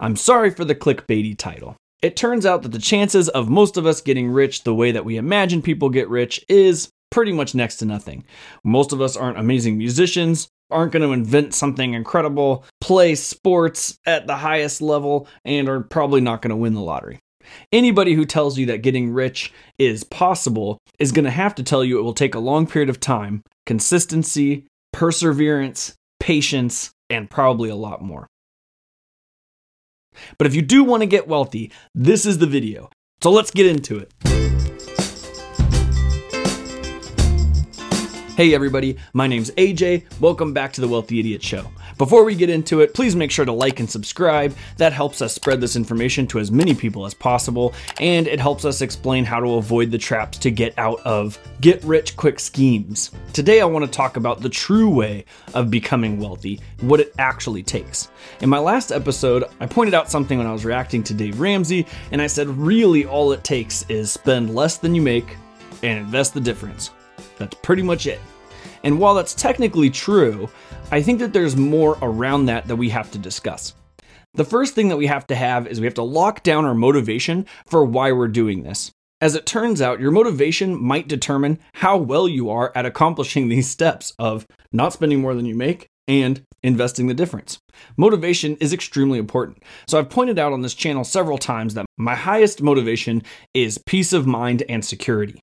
I'm sorry for the clickbaity title. It turns out that the chances of most of us getting rich the way that we imagine people get rich is pretty much next to nothing. Most of us aren't amazing musicians, aren't going to invent something incredible, play sports at the highest level, and are probably not going to win the lottery. Anybody who tells you that getting rich is possible is going to have to tell you it will take a long period of time, consistency, perseverance, patience, and probably a lot more. But if you do want to get wealthy, this is the video. So let's get into it. Hey everybody, my name's AJ. Welcome back to the Wealthy Idiot Show. Before we get into it, please make sure to like and subscribe. That helps us spread this information to as many people as possible, and it helps us explain how to avoid the traps to get out of get rich quick schemes. Today, I want to talk about the true way of becoming wealthy, what it actually takes. In my last episode, I pointed out something when I was reacting to Dave Ramsey, and I said really all it takes is spend less than you make and invest the difference. That's pretty much it. And while that's technically true, I think that there's more around that that we have to discuss. The first thing that we have to have is we have to lock down our motivation for why we're doing this. As it turns out, your motivation might determine how well you are at accomplishing these steps of not spending more than you make and investing the difference. Motivation is extremely important. So I've pointed out on this channel several times that my highest motivation is peace of mind and security.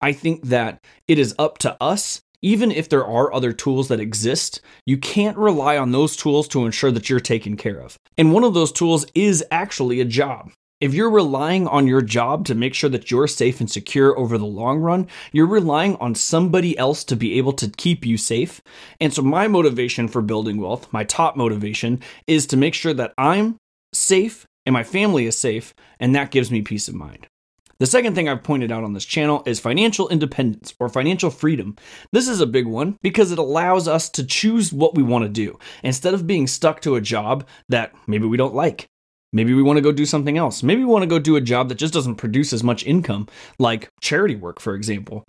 I think that it is up to us even if there are other tools that exist, you can't rely on those tools to ensure that you're taken care of. And one of those tools is actually a job. If you're relying on your job to make sure that you're safe and secure over the long run, you're relying on somebody else to be able to keep you safe. And so, my motivation for building wealth, my top motivation, is to make sure that I'm safe and my family is safe, and that gives me peace of mind. The second thing I've pointed out on this channel is financial independence or financial freedom. This is a big one because it allows us to choose what we want to do instead of being stuck to a job that maybe we don't like. Maybe we want to go do something else. Maybe we want to go do a job that just doesn't produce as much income, like charity work, for example.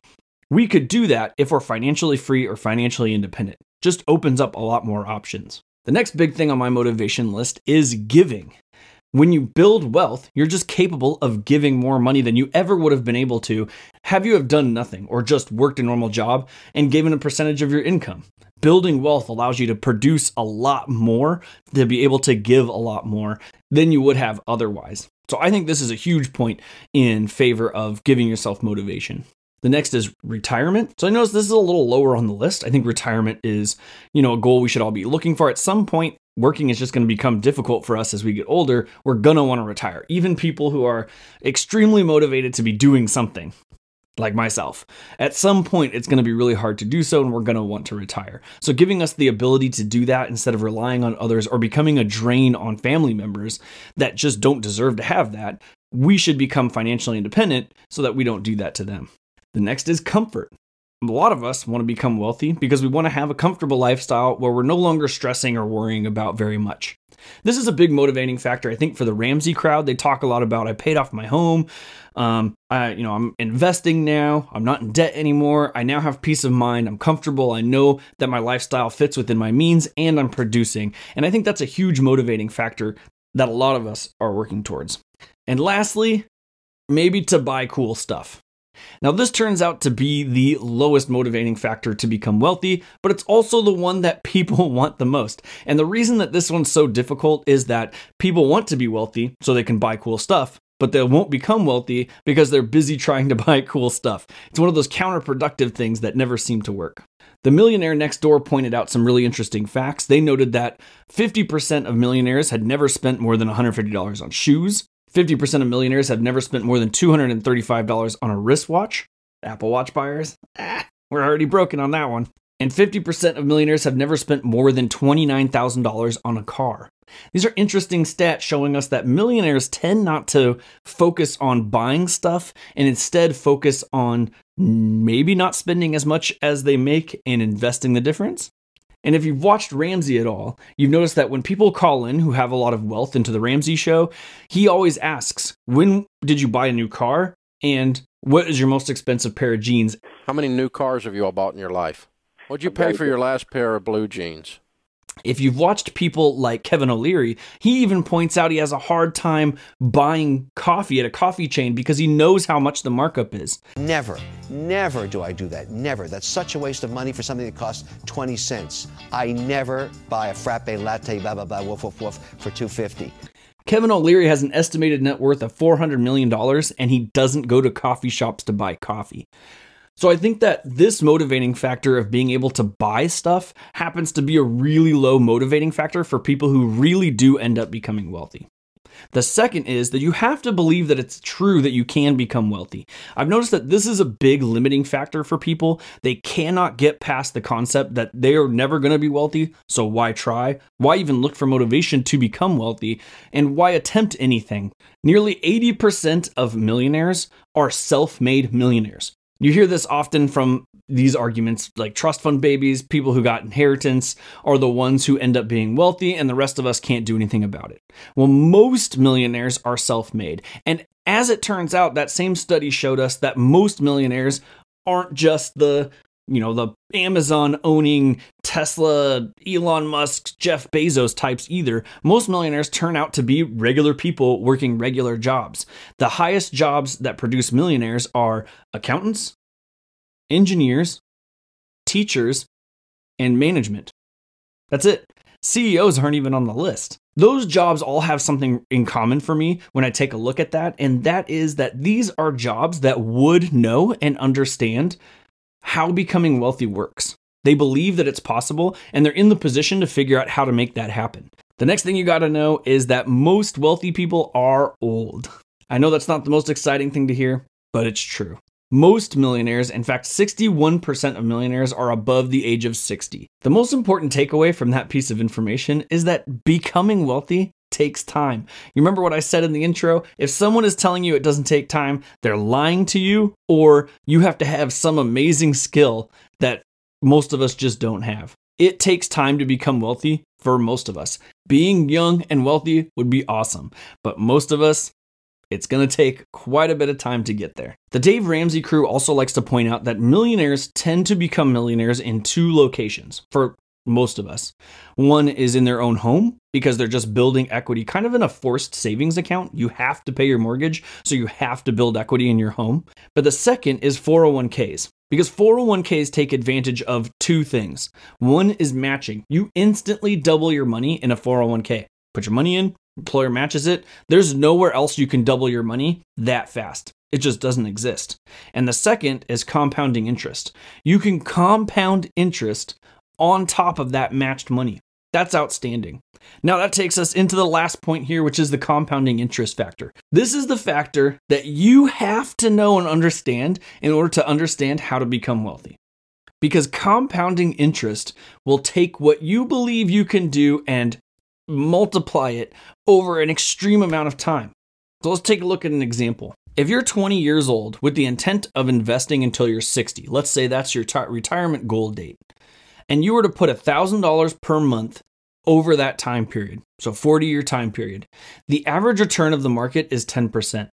We could do that if we're financially free or financially independent. Just opens up a lot more options. The next big thing on my motivation list is giving. When you build wealth, you're just capable of giving more money than you ever would have been able to have you have done nothing or just worked a normal job and given a percentage of your income. Building wealth allows you to produce a lot more, to be able to give a lot more than you would have otherwise. So I think this is a huge point in favor of giving yourself motivation. The next is retirement. So I notice this is a little lower on the list. I think retirement is, you know, a goal we should all be looking for at some point working is just going to become difficult for us as we get older, we're going to want to retire. Even people who are extremely motivated to be doing something, like myself, at some point it's going to be really hard to do so and we're going to want to retire. So, giving us the ability to do that instead of relying on others or becoming a drain on family members that just don't deserve to have that, we should become financially independent so that we don't do that to them. The next is comfort a lot of us want to become wealthy because we want to have a comfortable lifestyle where we're no longer stressing or worrying about very much. This is a big motivating factor, I think, for the Ramsey crowd. They talk a lot about I paid off my home, um, I, you know, I'm investing now. I'm not in debt anymore. I now have peace of mind. I'm comfortable. I know that my lifestyle fits within my means, and I'm producing. And I think that's a huge motivating factor that a lot of us are working towards. And lastly, maybe to buy cool stuff. Now, this turns out to be the lowest motivating factor to become wealthy, but it's also the one that people want the most. And the reason that this one's so difficult is that people want to be wealthy so they can buy cool stuff, but they won't become wealthy because they're busy trying to buy cool stuff. It's one of those counterproductive things that never seem to work. The millionaire next door pointed out some really interesting facts. They noted that 50% of millionaires had never spent more than $150 on shoes, 50% of millionaires have never spent more than $235 on a wristwatch. Apple Watch buyers, ah, we're already broken on that one. And 50% of millionaires have never spent more than $29,000 on a car. These are interesting stats showing us that millionaires tend not to focus on buying stuff and instead focus on maybe not spending as much as they make and investing the difference. And if you've watched Ramsey at all, you've noticed that when people call in who have a lot of wealth into the Ramsey show, he always asks, When did you buy a new car? And what is your most expensive pair of jeans? How many new cars have you all bought in your life? What'd you pay for your last pair of blue jeans? If you've watched people like Kevin O'Leary, he even points out he has a hard time buying coffee at a coffee chain because he knows how much the markup is. Never, never do I do that. Never. That's such a waste of money for something that costs 20 cents. I never buy a frappe latte, blah, blah, blah, woof, woof, woof, for 250. Kevin O'Leary has an estimated net worth of $400 million and he doesn't go to coffee shops to buy coffee. So I think that this motivating factor of being able to buy stuff happens to be a really low motivating factor for people who really do end up becoming wealthy. The second is that you have to believe that it's true that you can become wealthy. I've noticed that this is a big limiting factor for people. They cannot get past the concept that they are never going to be wealthy, so why try? Why even look for motivation to become wealthy? And why attempt anything? Nearly 80% of millionaires are self made millionaires. You hear this often from these arguments like trust fund babies, people who got inheritance are the ones who end up being wealthy, and the rest of us can't do anything about it. Well, most millionaires are self made. And as it turns out, that same study showed us that most millionaires aren't just the you know, the Amazon owning Tesla, Elon Musk, Jeff Bezos types either. Most millionaires turn out to be regular people working regular jobs. The highest jobs that produce millionaires are accountants, engineers, teachers, and management. That's it. CEOs aren't even on the list. Those jobs all have something in common for me when I take a look at that, and that is that these are jobs that would know and understand how becoming wealthy works. They believe that it's possible and they're in the position to figure out how to make that happen. The next thing you got to know is that most wealthy people are old. I know that's not the most exciting thing to hear, but it's true. Most millionaires, in fact, 61% of millionaires are above the age of 60. The most important takeaway from that piece of information is that becoming wealthy takes time. You remember what I said in the intro? If someone is telling you it doesn't take time, they're lying to you, or you have to have some amazing skill that most of us just don't have. It takes time to become wealthy for most of us. Being young and wealthy would be awesome, but most of us, it's going to take quite a bit of time to get there. The Dave Ramsey crew also likes to point out that millionaires tend to become millionaires in two locations for most of us. One is in their own home because they're just building equity, kind of in a forced savings account. You have to pay your mortgage, so you have to build equity in your home. But the second is 401ks. Because 401ks take advantage of two things. One is matching. You instantly double your money in a 401k. Put your money in, employer matches it. There's nowhere else you can double your money that fast. It just doesn't exist. And the second is compounding interest. You can compound interest on top of that matched money. That's outstanding. Now, that takes us into the last point here, which is the compounding interest factor. This is the factor that you have to know and understand in order to understand how to become wealthy. Because compounding interest will take what you believe you can do and multiply it over an extreme amount of time. So let's take a look at an example. If you're 20 years old with the intent of investing until you're 60, let's say that's your t- retirement goal date, and you were to put $1,000 per month over that time period, so 40 year time period, the average return of the market is 10%.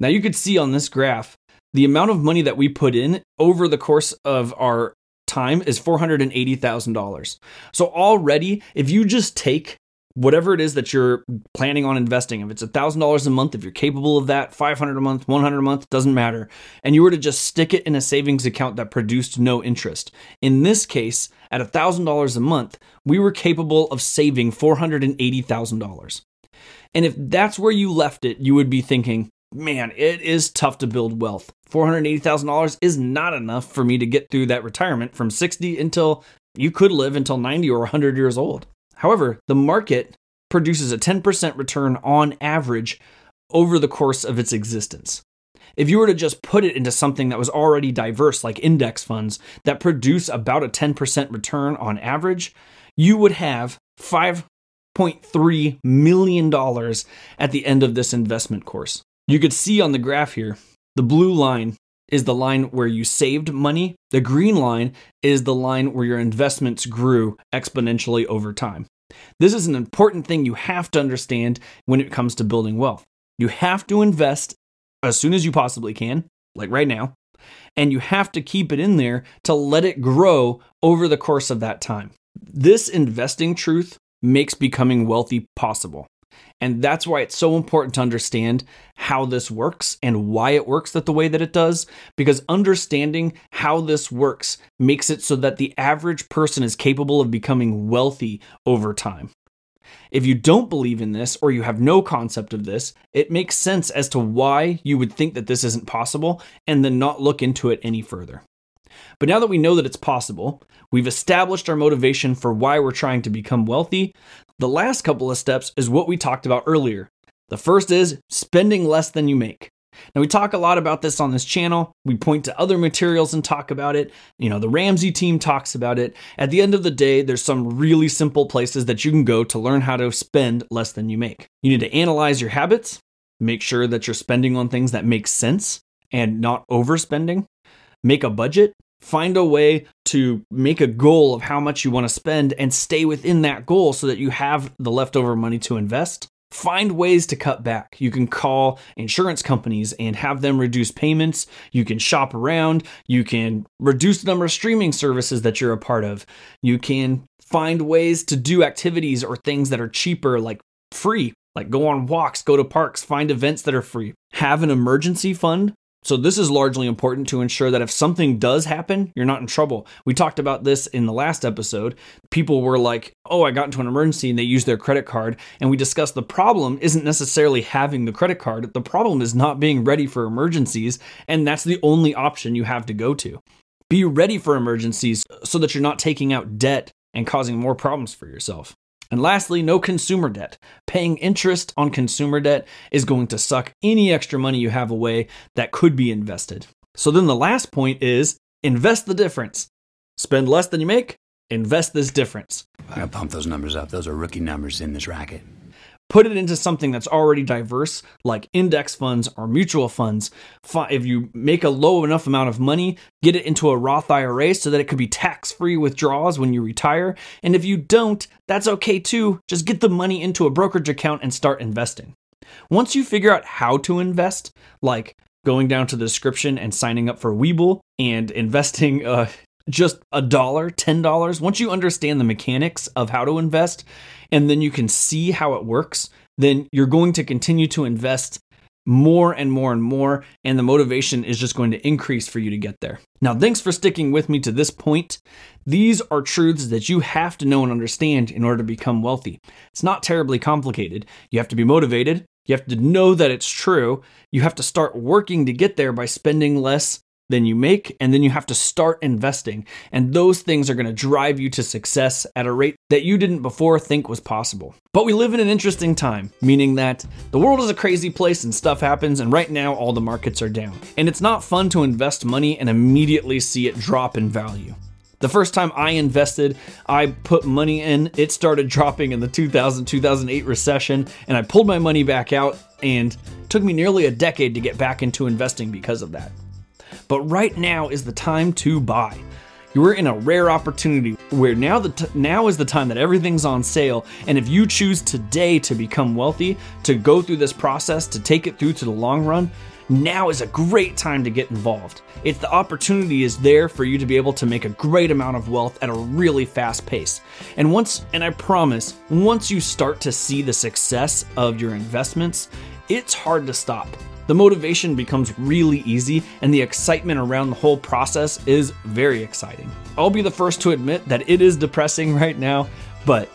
Now you could see on this graph the amount of money that we put in over the course of our time is $480,000. So already, if you just take whatever it is that you're planning on investing, if it's $1,000 a month, if you're capable of that, 500 a month, 100 a month, doesn't matter, and you were to just stick it in a savings account that produced no interest. In this case, at $1,000 a month, we were capable of saving $480,000. And if that's where you left it, you would be thinking, man, it is tough to build wealth. $480,000 is not enough for me to get through that retirement from 60 until you could live until 90 or 100 years old. However, the market produces a 10% return on average over the course of its existence. If you were to just put it into something that was already diverse, like index funds that produce about a 10% return on average, you would have $5.3 million at the end of this investment course. You could see on the graph here, the blue line is the line where you saved money. The green line is the line where your investments grew exponentially over time. This is an important thing you have to understand when it comes to building wealth. You have to invest as soon as you possibly can, like right now, and you have to keep it in there to let it grow over the course of that time. This investing truth makes becoming wealthy possible. And that's why it's so important to understand how this works and why it works that the way that it does. Because understanding how this works makes it so that the average person is capable of becoming wealthy over time. If you don't believe in this or you have no concept of this, it makes sense as to why you would think that this isn't possible and then not look into it any further. But now that we know that it's possible, we've established our motivation for why we're trying to become wealthy. The last couple of steps is what we talked about earlier. The first is spending less than you make. Now, we talk a lot about this on this channel. We point to other materials and talk about it. You know, the Ramsey team talks about it. At the end of the day, there's some really simple places that you can go to learn how to spend less than you make. You need to analyze your habits, make sure that you're spending on things that make sense and not overspending, make a budget, find a way to make a goal of how much you want to spend and stay within that goal so that you have the leftover money to invest. Find ways to cut back. You can call insurance companies and have them reduce payments. You can shop around. You can reduce the number of streaming services that you're a part of. You can find ways to do activities or things that are cheaper, like free, like go on walks, go to parks, find events that are free. Have an emergency fund so, this is largely important to ensure that if something does happen, you're not in trouble. We talked about this in the last episode. People were like, oh, I got into an emergency and they used their credit card. And we discussed the problem isn't necessarily having the credit card, the problem is not being ready for emergencies. And that's the only option you have to go to. Be ready for emergencies so that you're not taking out debt and causing more problems for yourself. And lastly, no consumer debt. Paying interest on consumer debt is going to suck any extra money you have away that could be invested. So then the last point is invest the difference. Spend less than you make, invest this difference. I gotta pump those numbers up. Those are rookie numbers in this racket put it into something that's already diverse, like index funds or mutual funds. If you make a low enough amount of money, get it into a Roth IRA so that it could be tax free withdrawals when you retire. And if you don't, that's okay too. Just get the money into a brokerage account and start investing. Once you figure out how to invest, like going down to the description and signing up for Webull and investing uh, just a dollar, ten dollars. Once you understand the mechanics of how to invest, and then you can see how it works, then you're going to continue to invest more and more and more, and the motivation is just going to increase for you to get there. Now, thanks for sticking with me to this point. These are truths that you have to know and understand in order to become wealthy. It's not terribly complicated. You have to be motivated, you have to know that it's true, you have to start working to get there by spending less than you make, and then you have to start investing. And those things are going to drive you to success at a rate that you didn't before think was possible. But we live in an interesting time, meaning that the world is a crazy place and stuff happens, and right now all the markets are down. And it's not fun to invest money and immediately see it drop in value. The first time I invested, I put money in, it started dropping in the 2000 2008 recession, and I pulled my money back out, and took me nearly a decade to get back into investing because of that but right now is the time to buy. You're in a rare opportunity where now the t- now is the time that everything's on sale and if you choose today to become wealthy, to go through this process, to take it through to the long run, now is a great time to get involved. It's the opportunity is there for you to be able to make a great amount of wealth at a really fast pace. And once and I promise, once you start to see the success of your investments, it's hard to stop the motivation becomes really easy and the excitement around the whole process is very exciting. I'll be the first to admit that it is depressing right now, but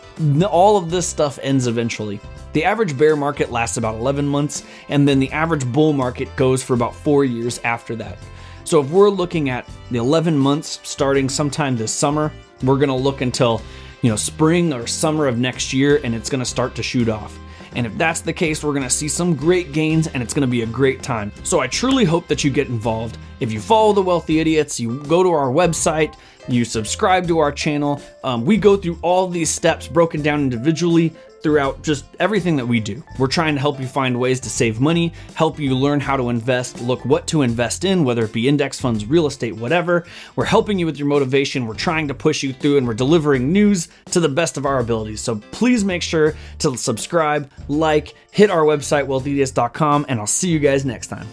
all of this stuff ends eventually. The average bear market lasts about 11 months, and then the average bull market goes for about four years after that. So if we're looking at the 11 months starting sometime this summer, we're gonna look until you know spring or summer of next year, and it's gonna start to shoot off. And if that's the case, we're gonna see some great gains and it's gonna be a great time. So I truly hope that you get involved. If you follow the Wealthy Idiots, you go to our website, you subscribe to our channel. Um, we go through all these steps broken down individually throughout just everything that we do. We're trying to help you find ways to save money, help you learn how to invest, look what to invest in, whether it be index funds, real estate, whatever. We're helping you with your motivation. We're trying to push you through and we're delivering news to the best of our abilities. So please make sure to subscribe, like, hit our website, wealthyidiots.com, and I'll see you guys next time.